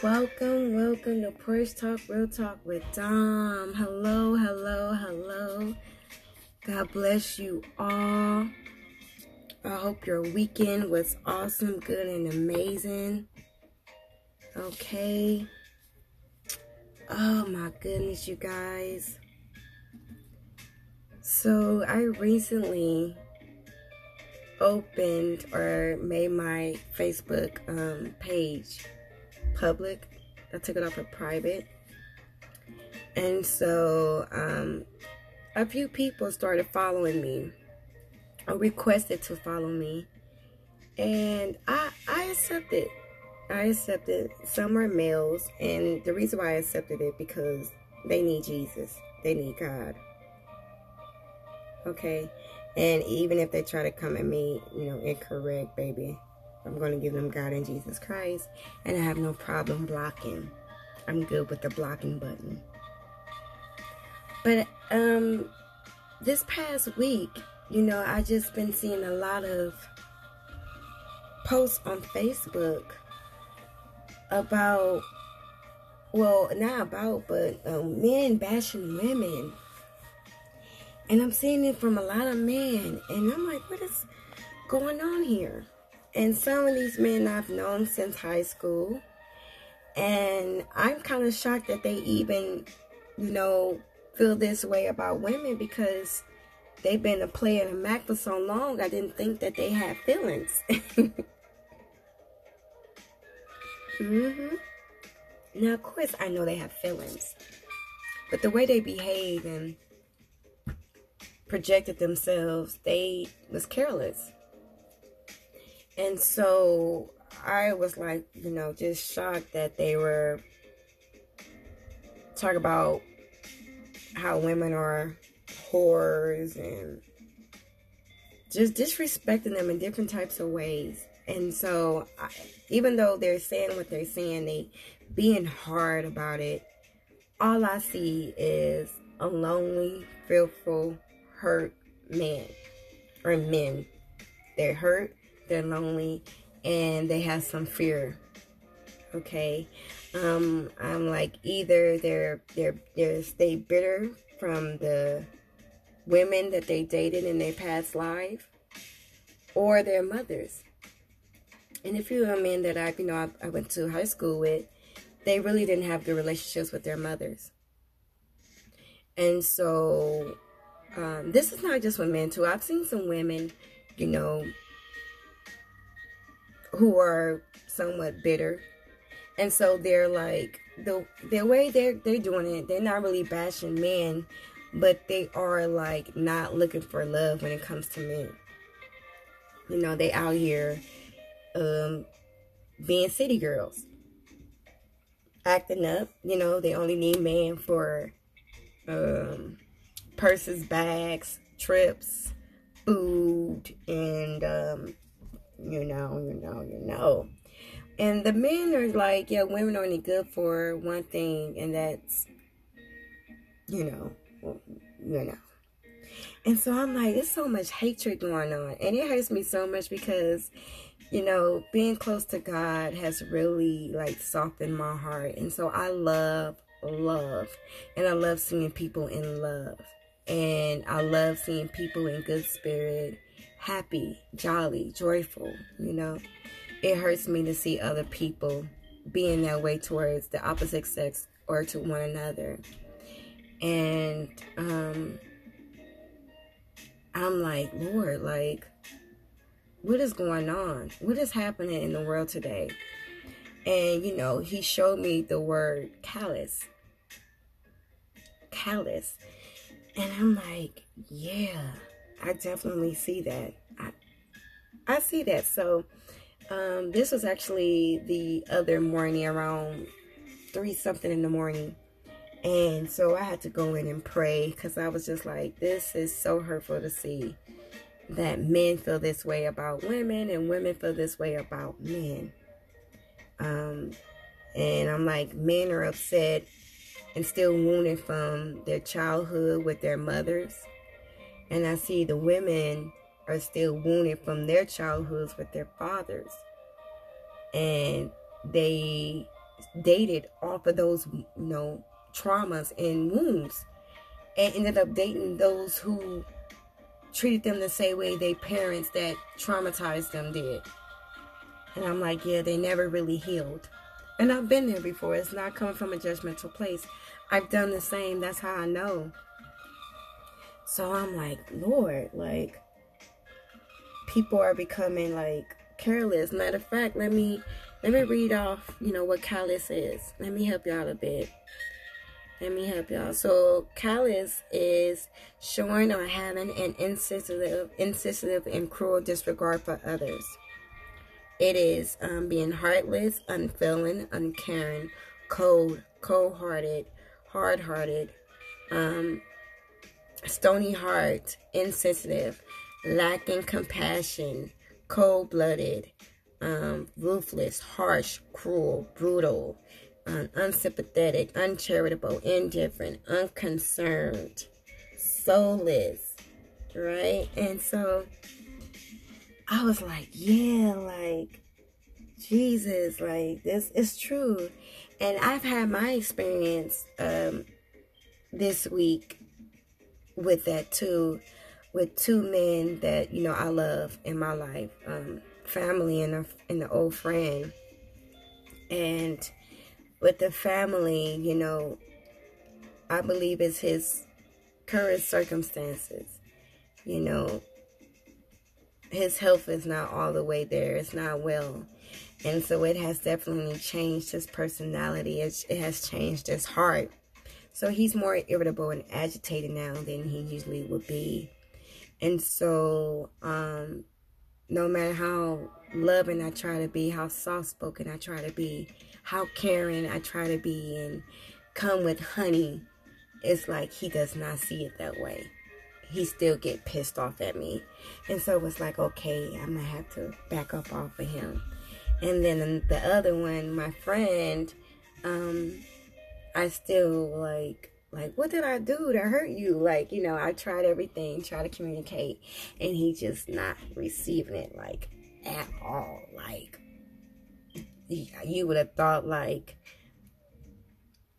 Welcome, welcome to Porch Talk, Real Talk with Dom. Hello, hello, hello. God bless you all. I hope your weekend was awesome, good, and amazing. Okay. Oh my goodness, you guys. So, I recently opened or made my Facebook um, page public. I took it off of private. And so um, a few people started following me or requested to follow me. And I, I accepted. I accepted. Some are males. And the reason why I accepted it because they need Jesus. They need God. Okay. And even if they try to come at me, you know, incorrect, baby, I'm going to give them God and Jesus Christ. And I have no problem blocking. I'm good with the blocking button. But um, this past week, you know, I just been seeing a lot of posts on Facebook about, well, not about, but um, men bashing women. And I'm seeing it from a lot of men. And I'm like, what is going on here? And some of these men I've known since high school. And I'm kind of shocked that they even, you know, feel this way about women because they've been a player in a Mac for so long. I didn't think that they had feelings. mm-hmm. Now, of course, I know they have feelings. But the way they behave and projected themselves, they was careless. And so I was like, you know, just shocked that they were talk about how women are whores and just disrespecting them in different types of ways. And so, I, even though they're saying what they're saying, they being hard about it. All I see is a lonely, fearful, hurt man or men. They're hurt they're lonely, and they have some fear. Okay, um, I'm like either they're they're they're stay bitter from the women that they dated in their past life, or their mothers. And a few of men that I you know I, I went to high school with, they really didn't have good relationships with their mothers. And so um, this is not just with men too. I've seen some women, you know, who are somewhat bitter. And so they're like the the way they're they're doing it, they're not really bashing men, but they are like not looking for love when it comes to men. You know, they out here um being city girls. Acting up, you know, they only need men for um purses, bags, trips, food, and um you know, you know, you know. And the men are like, yeah, women are only good for one thing, and that's, you know, you know. And so I'm like, there's so much hatred going on. And it hurts me so much because, you know, being close to God has really like softened my heart. And so I love love. And I love seeing people in love. And I love seeing people in good spirit happy, jolly, joyful, you know. It hurts me to see other people being that way towards the opposite sex or to one another. And um I'm like, Lord, like what is going on? What is happening in the world today? And you know, he showed me the word callous. Callous. And I'm like, yeah I definitely see that. I, I see that. So, um, this was actually the other morning around three something in the morning. And so I had to go in and pray because I was just like, this is so hurtful to see that men feel this way about women and women feel this way about men. Um, and I'm like, men are upset and still wounded from their childhood with their mothers and I see the women are still wounded from their childhoods with their fathers. and they dated off of those, you know, traumas and wounds and ended up dating those who treated them the same way their parents that traumatized them did. And I'm like, yeah, they never really healed. And I've been there before. It's not coming from a judgmental place. I've done the same. That's how I know. So I'm like, Lord, like, people are becoming like careless. Matter of fact, let me let me read off, you know, what callous is. Let me help y'all a bit. Let me help y'all. So callous is showing or having an insensitive, insensitive and cruel disregard for others. It is um, being heartless, unfeeling, uncaring, cold, cold-hearted, hard-hearted, um, stony heart, insensitive, lacking compassion, cold-blooded, um, ruthless, harsh, cruel, brutal, um, unsympathetic, uncharitable, indifferent, unconcerned, soulless, right? And so I was like, yeah, like Jesus, like this is true. And I've had my experience um, this week with that too, with two men that you know I love in my life, um, family and a and an old friend, and with the family, you know, I believe it's his current circumstances. You know, his health is not all the way there. It's not well. And so it has definitely changed his personality. It, it has changed his heart. So he's more irritable and agitated now than he usually would be. And so, um, no matter how loving I try to be, how soft spoken I try to be, how caring I try to be and come with honey, it's like he does not see it that way. He still get pissed off at me. And so it's like, okay, I'm to have to back up off of him. And then the other one, my friend, um, I still like, like, what did I do to hurt you? Like, you know, I tried everything, try to communicate, and he just not receiving it, like, at all. Like, you would have thought like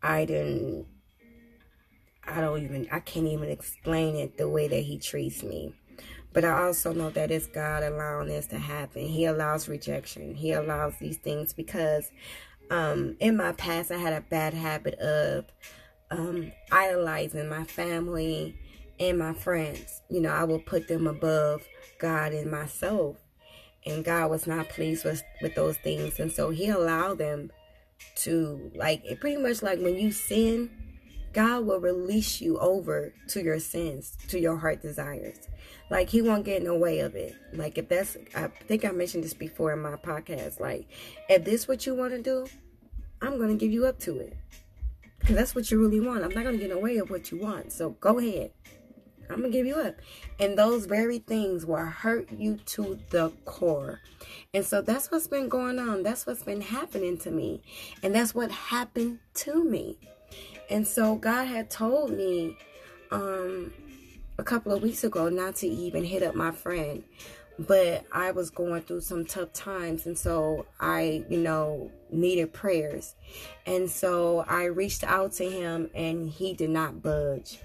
I didn't I don't even I can't even explain it the way that he treats me. But I also know that it's God allowing this to happen. He allows rejection. He allows these things because um, in my past I had a bad habit of um, idolizing my family and my friends. You know, I will put them above God and myself and God was not pleased with with those things, and so He allowed them to like it. Pretty much like when you sin, God will release you over to your sins, to your heart desires. Like He won't get in the way of it. Like if that's, I think I mentioned this before in my podcast. Like if this what you want to do, I'm gonna give you up to it. Cause that's what you really want. I'm not gonna get in the way of what you want. So go ahead. I'm gonna give you up. And those very things will hurt you to the core. And so that's what's been going on. That's what's been happening to me. And that's what happened to me. And so God had told me um a couple of weeks ago not to even hit up my friend. But I was going through some tough times and so I, you know, needed prayers. And so I reached out to him and he did not budge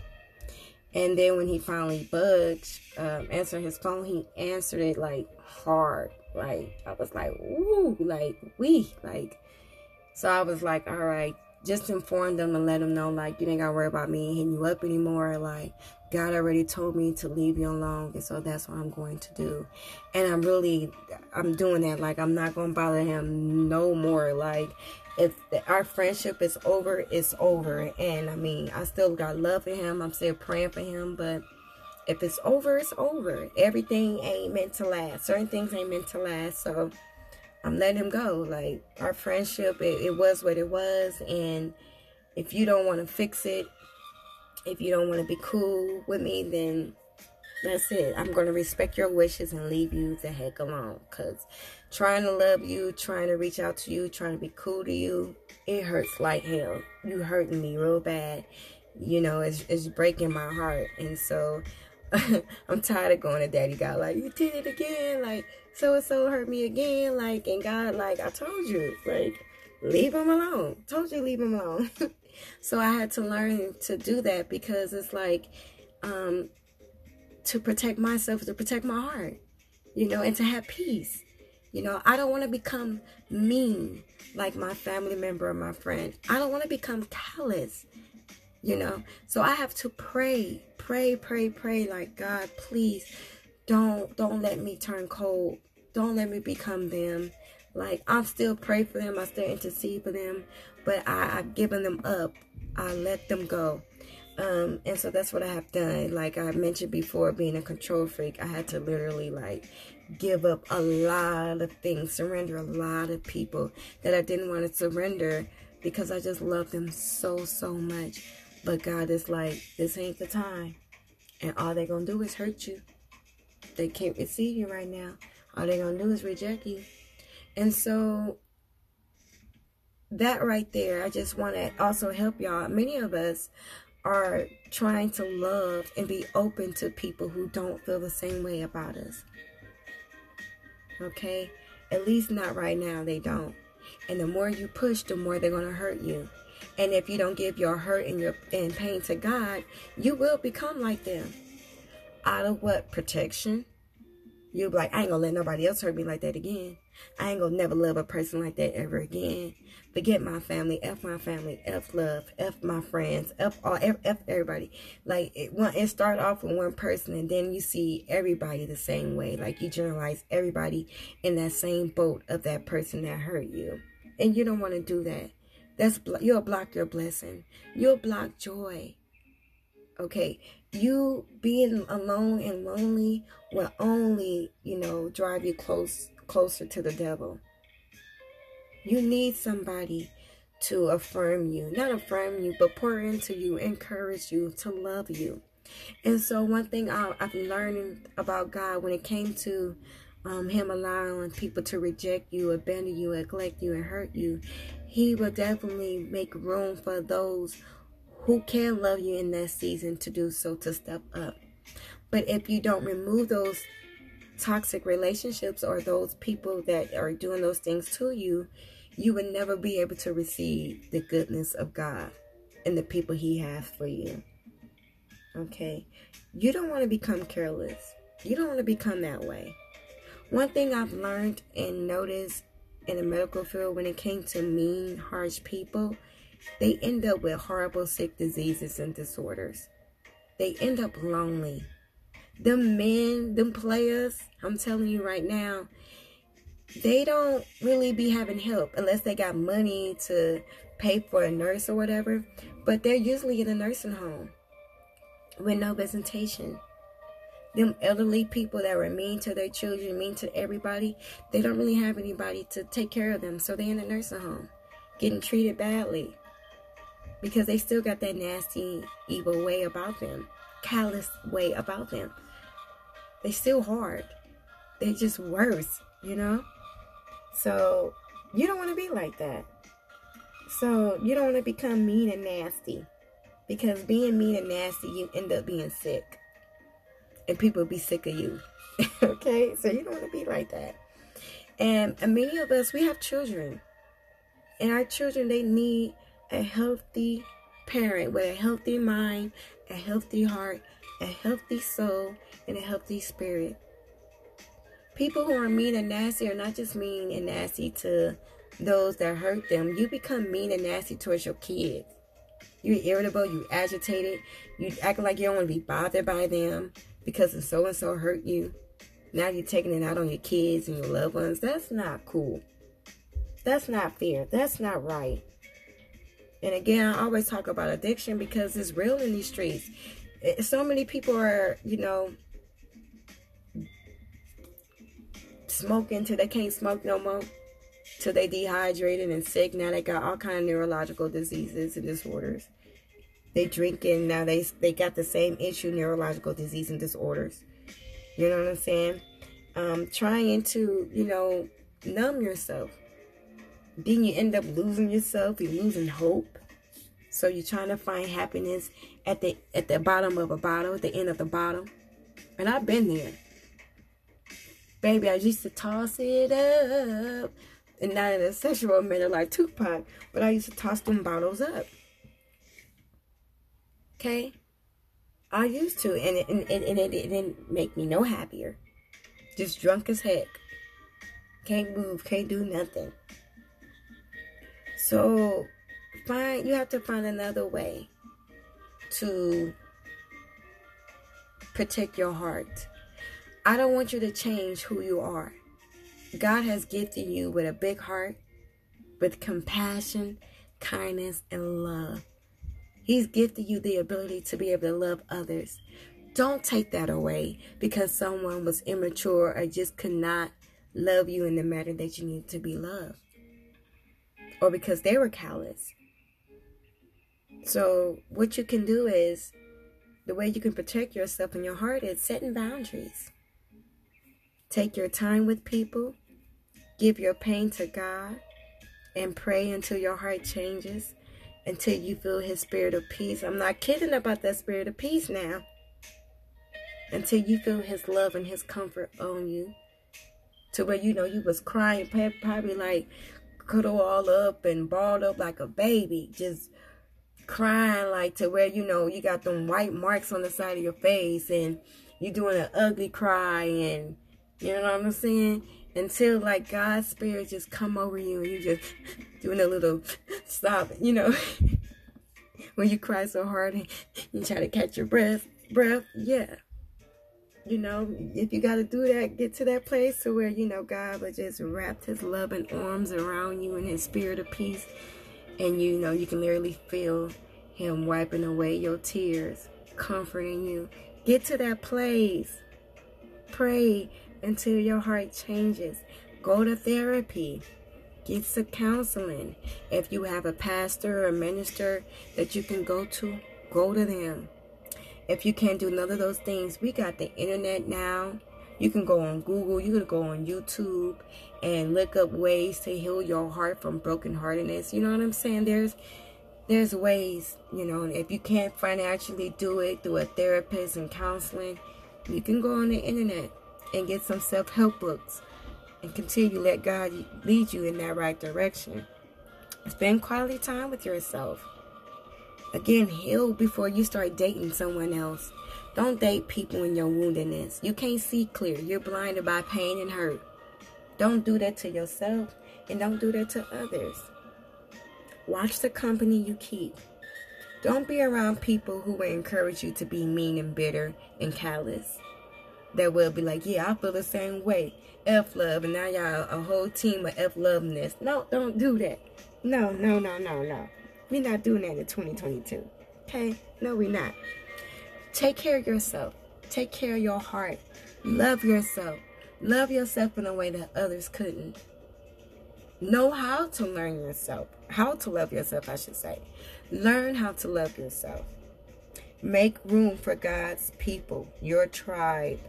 and then when he finally budged, um, answered his phone, he answered it like hard. Like I was like, ooh, like we like. So I was like, all right, just inform them and let them know like you ain't gotta worry about me hitting you up anymore. Like God already told me to leave you alone, and so that's what I'm going to do. And I'm really, I'm doing that. Like I'm not gonna bother him no more. Like if our friendship is over, it's over. And I mean, I still got love for him. I'm still praying for him. But if it's over, it's over. Everything ain't meant to last. Certain things ain't meant to last. So I'm letting him go. Like our friendship, it, it was what it was. And if you don't want to fix it, if you don't want to be cool with me, then that's it. I'm going to respect your wishes and leave you the heck alone. Because trying to love you, trying to reach out to you, trying to be cool to you, it hurts like hell. You hurting me real bad. You know, it's, it's breaking my heart. And so I'm tired of going to daddy God like, you did it again. Like, so and so hurt me again. Like, and God, like, I told you, like, leave him alone. Told you, leave him alone. so I had to learn to do that because it's like, um, to protect myself, to protect my heart, you know, and to have peace. You know, I don't want to become mean like my family member or my friend. I don't want to become callous, you know. So I have to pray, pray, pray, pray like God, please don't don't let me turn cold. Don't let me become them. Like I'm still pray for them. I still intercede for them, but I, I've given them up. I let them go. Um, and so that's what I have done. Like I mentioned before, being a control freak, I had to literally like give up a lot of things, surrender a lot of people that I didn't want to surrender because I just love them so, so much. But God is like, this ain't the time. And all they're going to do is hurt you. They can't receive you right now. All they're going to do is reject you. And so that right there, I just want to also help y'all. Many of us are trying to love and be open to people who don't feel the same way about us. Okay? At least not right now, they don't. And the more you push, the more they're going to hurt you. And if you don't give your hurt and your and pain to God, you will become like them. Out of what? Protection. You'll be like, I ain't gonna let nobody else hurt me like that again. I ain't gonna never love a person like that ever again. Forget my family, F my family, F love, F my friends, F all, F, F everybody. Like it, one, it start off with one person and then you see everybody the same way. Like you generalize everybody in that same boat of that person that hurt you. And you don't want to do that. That's you'll block your blessing. You'll block joy. Okay, you being alone and lonely will only, you know, drive you close closer to the devil. You need somebody to affirm you, not affirm you, but pour into you, encourage you, to love you. And so, one thing I, have learned about God when it came to um, Him allowing people to reject you, abandon you, neglect you, and hurt you, He will definitely make room for those who can love you in that season to do so, to step up. But if you don't remove those toxic relationships or those people that are doing those things to you, you would never be able to receive the goodness of God and the people He has for you. Okay? You don't want to become careless. You don't want to become that way. One thing I've learned and noticed in the medical field when it came to mean, harsh people, they end up with horrible sick diseases and disorders. They end up lonely. Them men, them players, I'm telling you right now, they don't really be having help unless they got money to pay for a nurse or whatever. But they're usually in a nursing home with no visitation. Them elderly people that were mean to their children, mean to everybody, they don't really have anybody to take care of them. So they're in a nursing home, getting treated badly because they still got that nasty, evil way about them, callous way about them. They still hard. They just worse, you know? So you don't want to be like that. So you don't want to become mean and nasty. Because being mean and nasty, you end up being sick. And people be sick of you. okay? So you don't want to be like that. And, and many of us, we have children. And our children, they need a healthy parent with a healthy mind, a healthy heart, a healthy soul, and a healthy spirit. People who are mean and nasty are not just mean and nasty to those that hurt them. You become mean and nasty towards your kids. You're irritable, you agitated, you act like you don't want to be bothered by them because so and so hurt you. Now you're taking it out on your kids and your loved ones. That's not cool. That's not fair. That's not right. And again, I always talk about addiction because it's real in these streets. So many people are, you know, smoking till they can't smoke no more till they dehydrated and sick. Now they got all kind of neurological diseases and disorders. They drinking now they they got the same issue neurological disease and disorders. You know what i'm saying? Um trying to you know numb yourself then you end up losing yourself you're losing hope so you're trying to find happiness at the at the bottom of a bottle at the end of the bottle and i've been there Baby, I used to toss it up. And not in a sexual manner like Tupac, but I used to toss them bottles up. Okay? I used to, and it, and, and, and it, it didn't make me no happier. Just drunk as heck. Can't move, can't do nothing. So, find you have to find another way to protect your heart. I don't want you to change who you are. God has gifted you with a big heart, with compassion, kindness, and love. He's gifted you the ability to be able to love others. Don't take that away because someone was immature or just could not love you in the manner that you need to be loved. Or because they were callous. So, what you can do is the way you can protect yourself and your heart is setting boundaries. Take your time with people, give your pain to God, and pray until your heart changes, until you feel His spirit of peace. I'm not kidding about that spirit of peace now. Until you feel His love and His comfort on you, to where you know you was crying, probably like cuddle all up and balled up like a baby, just crying like to where you know you got them white marks on the side of your face and you doing an ugly cry and you know what I'm saying? Until like God's spirit just come over you and you just doing a little stop, you know. when you cry so hard and you try to catch your breath, breath, yeah. You know, if you got to do that, get to that place to where, you know, God will just wrap his loving arms around you in his spirit of peace. And, you know, you can literally feel him wiping away your tears, comforting you. Get to that place. Pray until your heart changes. Go to therapy. Get some counseling. If you have a pastor or a minister that you can go to, go to them. If you can't do none of those things, we got the internet now. You can go on Google, you can go on YouTube and look up ways to heal your heart from brokenheartedness. You know what I'm saying? There's there's ways, you know, if you can't financially do it through a therapist and counseling, you can go on the internet and get some self-help books and continue let God lead you in that right direction. Spend quality time with yourself. Again, heal before you start dating someone else. Don't date people in your woundedness. You can't see clear. You're blinded by pain and hurt. Don't do that to yourself and don't do that to others. Watch the company you keep. Don't be around people who will encourage you to be mean and bitter and callous that will be like, yeah, I feel the same way. F love, and now y'all a whole team of F loveness. No, don't do that. No, no, no, no, no. We're not doing that in 2022. Okay? No, we're not. Take care of yourself. Take care of your heart. Love yourself. Love yourself in a way that others couldn't. Know how to learn yourself. How to love yourself, I should say. Learn how to love yourself. Make room for God's people, your tribe,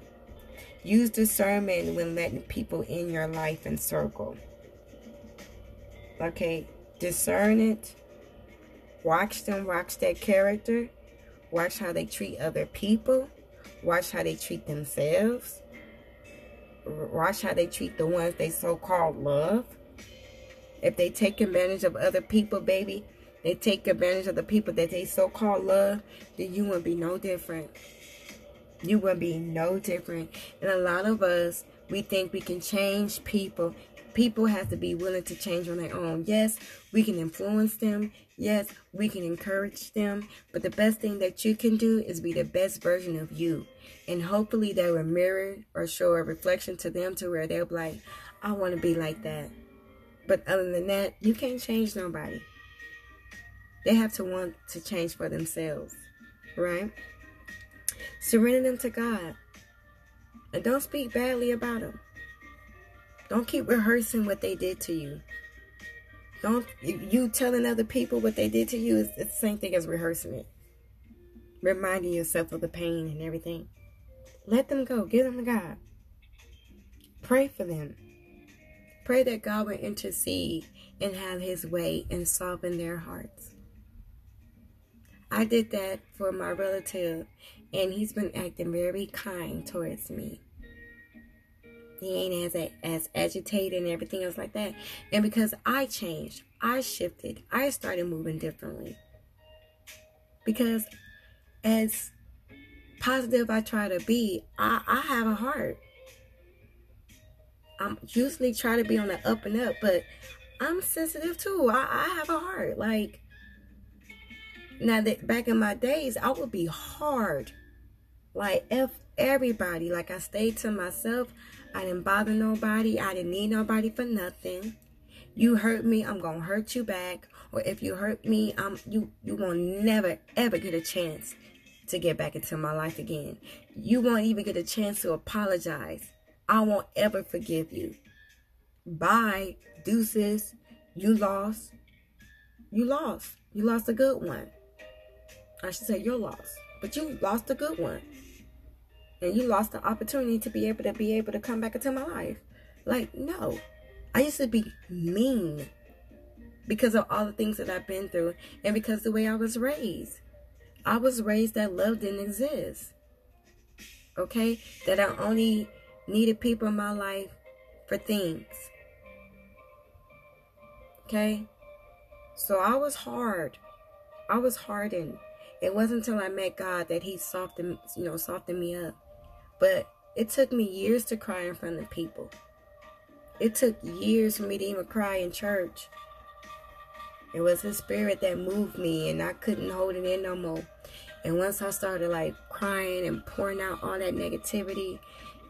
Use discernment when letting people in your life and circle. Okay, discern it. Watch them, watch their character. Watch how they treat other people. Watch how they treat themselves. Watch how they treat the ones they so called love. If they take advantage of other people, baby, they take advantage of the people that they so called love, then you will be no different you will be no different. And a lot of us, we think we can change people. People have to be willing to change on their own. Yes, we can influence them. Yes, we can encourage them. But the best thing that you can do is be the best version of you. And hopefully they will mirror or show a reflection to them to where they'll be like, I want to be like that. But other than that, you can't change nobody. They have to want to change for themselves, right? Surrender them to God. And don't speak badly about them. Don't keep rehearsing what they did to you. Don't you telling other people what they did to you is the same thing as rehearsing it. Reminding yourself of the pain and everything. Let them go. Give them to God. Pray for them. Pray that God will intercede and have his way and soften their hearts. I did that for my relative and he's been acting very kind towards me. He ain't as as agitated and everything else like that. And because I changed, I shifted, I started moving differently. Because as positive I try to be, I, I have a heart. I'm usually try to be on the up and up, but I'm sensitive too. I, I have a heart. Like now that back in my days, I would be hard. Like F everybody. Like I stayed to myself. I didn't bother nobody. I didn't need nobody for nothing. You hurt me, I'm gonna hurt you back. Or if you hurt me, I'm you you won't never ever get a chance to get back into my life again. You won't even get a chance to apologize. I won't ever forgive you. Bye, deuces. You lost. You lost. You lost a good one. I should say you're lost. But you lost a good one. And you lost the opportunity to be able to be able to come back into my life. Like, no. I used to be mean because of all the things that I've been through and because the way I was raised. I was raised that love didn't exist. Okay? That I only needed people in my life for things. Okay? So I was hard. I was hardened. It wasn't until I met God that He softened, you know, softened me up. But it took me years to cry in front of people. It took years for me to even cry in church. It was His Spirit that moved me, and I couldn't hold it in no more. And once I started like crying and pouring out all that negativity,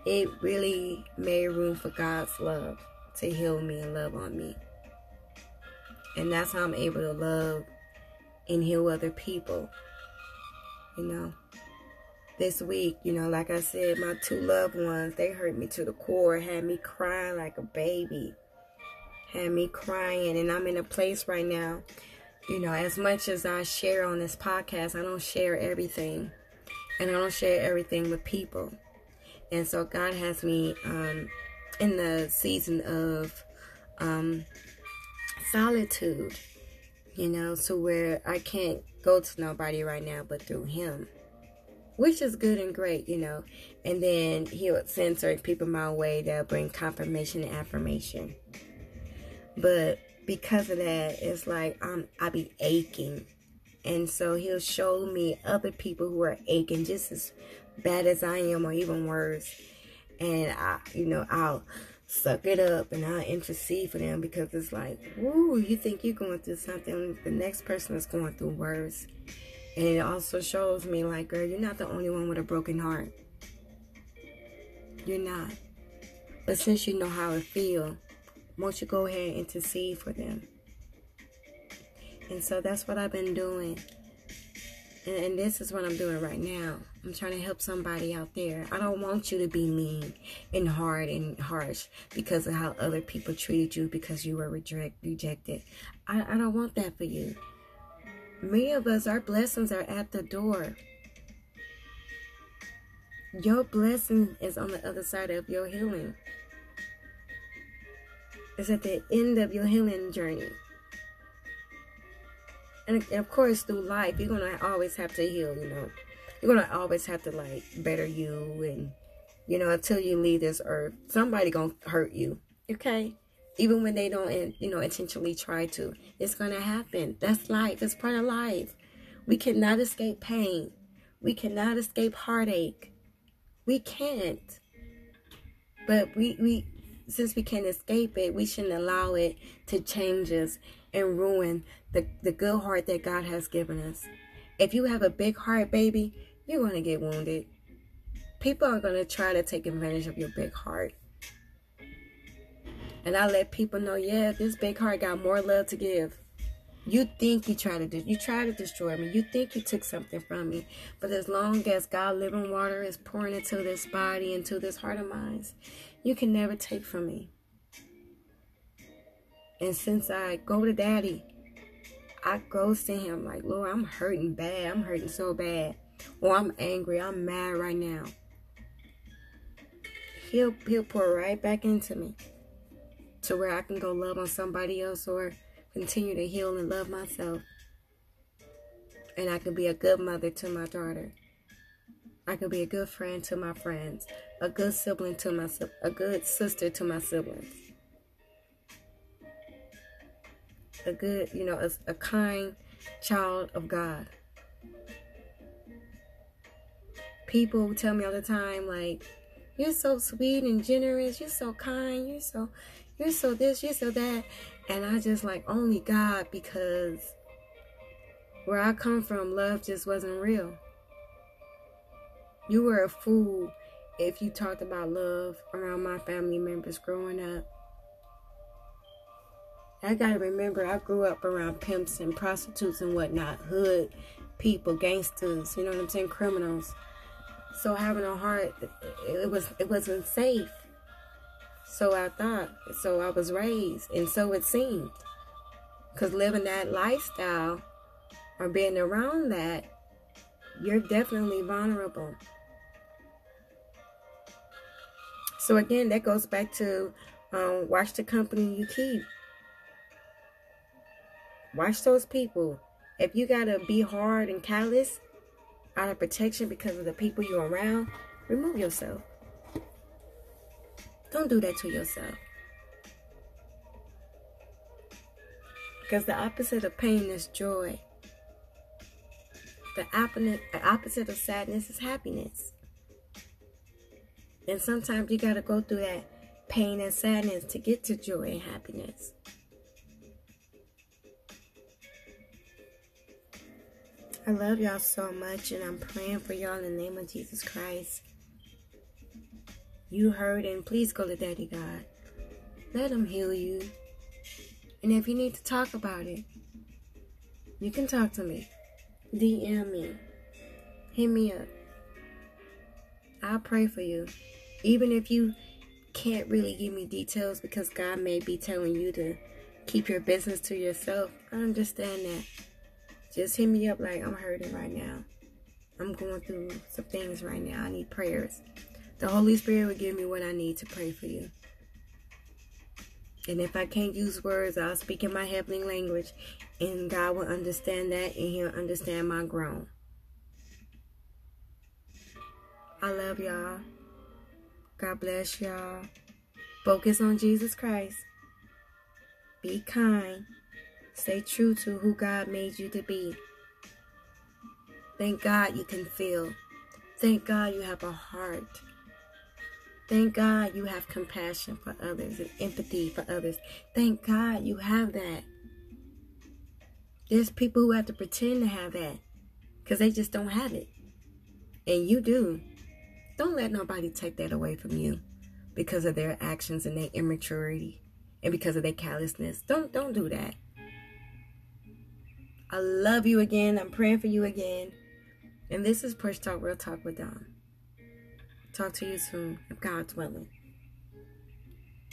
it really made room for God's love to heal me and love on me. And that's how I'm able to love and heal other people. You know, this week, you know, like I said, my two loved ones, they hurt me to the core, had me crying like a baby, had me crying. And I'm in a place right now, you know, as much as I share on this podcast, I don't share everything. And I don't share everything with people. And so God has me um, in the season of um, solitude, you know, to where I can't go to nobody right now but through Him, which is good and great, you know. And then He'll send certain people my way that bring confirmation and affirmation. But because of that, it's like I'm I be aching. And so he'll show me other people who are aching just as bad as I am or even worse. And I, you know, I'll suck it up and I'll intercede for them because it's like, woo, you think you're going through something, the next person is going through worse. And it also shows me like, girl, you're not the only one with a broken heart. You're not. But since you know how it feels, won't you go ahead and intercede for them? And so that's what I've been doing. And, and this is what I'm doing right now. I'm trying to help somebody out there. I don't want you to be mean and hard and harsh because of how other people treated you because you were reject, rejected. I, I don't want that for you. Many of us, our blessings are at the door. Your blessing is on the other side of your healing. It's at the end of your healing journey and of course through life you're gonna always have to heal you know you're gonna always have to like better you and you know until you leave this earth somebody gonna hurt you okay even when they don't you know intentionally try to it's gonna happen that's life it's part of life we cannot escape pain we cannot escape heartache we can't but we we since we can't escape it we shouldn't allow it to change us and ruin the, the good heart that God has given us. If you have a big heart, baby, you're to get wounded. People are to try to take advantage of your big heart. And I let people know, yeah, this big heart got more love to give. You think you try to do, you try to destroy me. You think you took something from me. But as long as God living water is pouring into this body, into this heart of mine, you can never take from me. And since I go to daddy, I go to him like, Lord, I'm hurting bad. I'm hurting so bad. Or I'm angry. I'm mad right now. He'll he'll pour right back into me. To where I can go love on somebody else or continue to heal and love myself. And I can be a good mother to my daughter. I can be a good friend to my friends, a good sibling to my a good sister to my siblings. A good, you know, a, a kind child of God. People tell me all the time like you're so sweet and generous, you're so kind, you're so you're so this, you're so that. And I just like only God because where I come from, love just wasn't real. You were a fool if you talked about love around my family members growing up. I gotta remember I grew up around pimps and prostitutes and whatnot, hood people, gangsters, you know what I'm saying, criminals. So having a heart, it was it wasn't safe. So I thought, so I was raised, and so it seemed. Cause living that lifestyle or being around that, you're definitely vulnerable. So again, that goes back to um, watch the company you keep. Watch those people. If you gotta be hard and callous out of protection because of the people you're around, remove yourself. Don't do that to yourself. Because the opposite of pain is joy. The opposite of sadness is happiness. And sometimes you got to go through that pain and sadness to get to joy and happiness. I love y'all so much, and I'm praying for y'all in the name of Jesus Christ. You and please go to Daddy God. Let Him heal you. And if you need to talk about it, you can talk to me. DM me. Hit me up. I'll pray for you. Even if you can't really give me details because God may be telling you to keep your business to yourself, I understand that. Just hit me up like I'm hurting right now. I'm going through some things right now. I need prayers. The Holy Spirit will give me what I need to pray for you. And if I can't use words, I'll speak in my heavenly language, and God will understand that, and He'll understand my groan. I love y'all. God bless y'all. Focus on Jesus Christ. Be kind. Stay true to who God made you to be. Thank God you can feel. Thank God you have a heart. Thank God you have compassion for others and empathy for others. Thank God you have that. There's people who have to pretend to have that because they just don't have it. And you do. Don't let nobody take that away from you because of their actions and their immaturity and because of their callousness. Don't don't do that. I love you again. I'm praying for you again. And this is Porch Talk Real Talk with Dom. Talk to you soon, if God's willing.